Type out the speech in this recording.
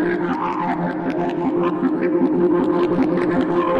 ハハハハ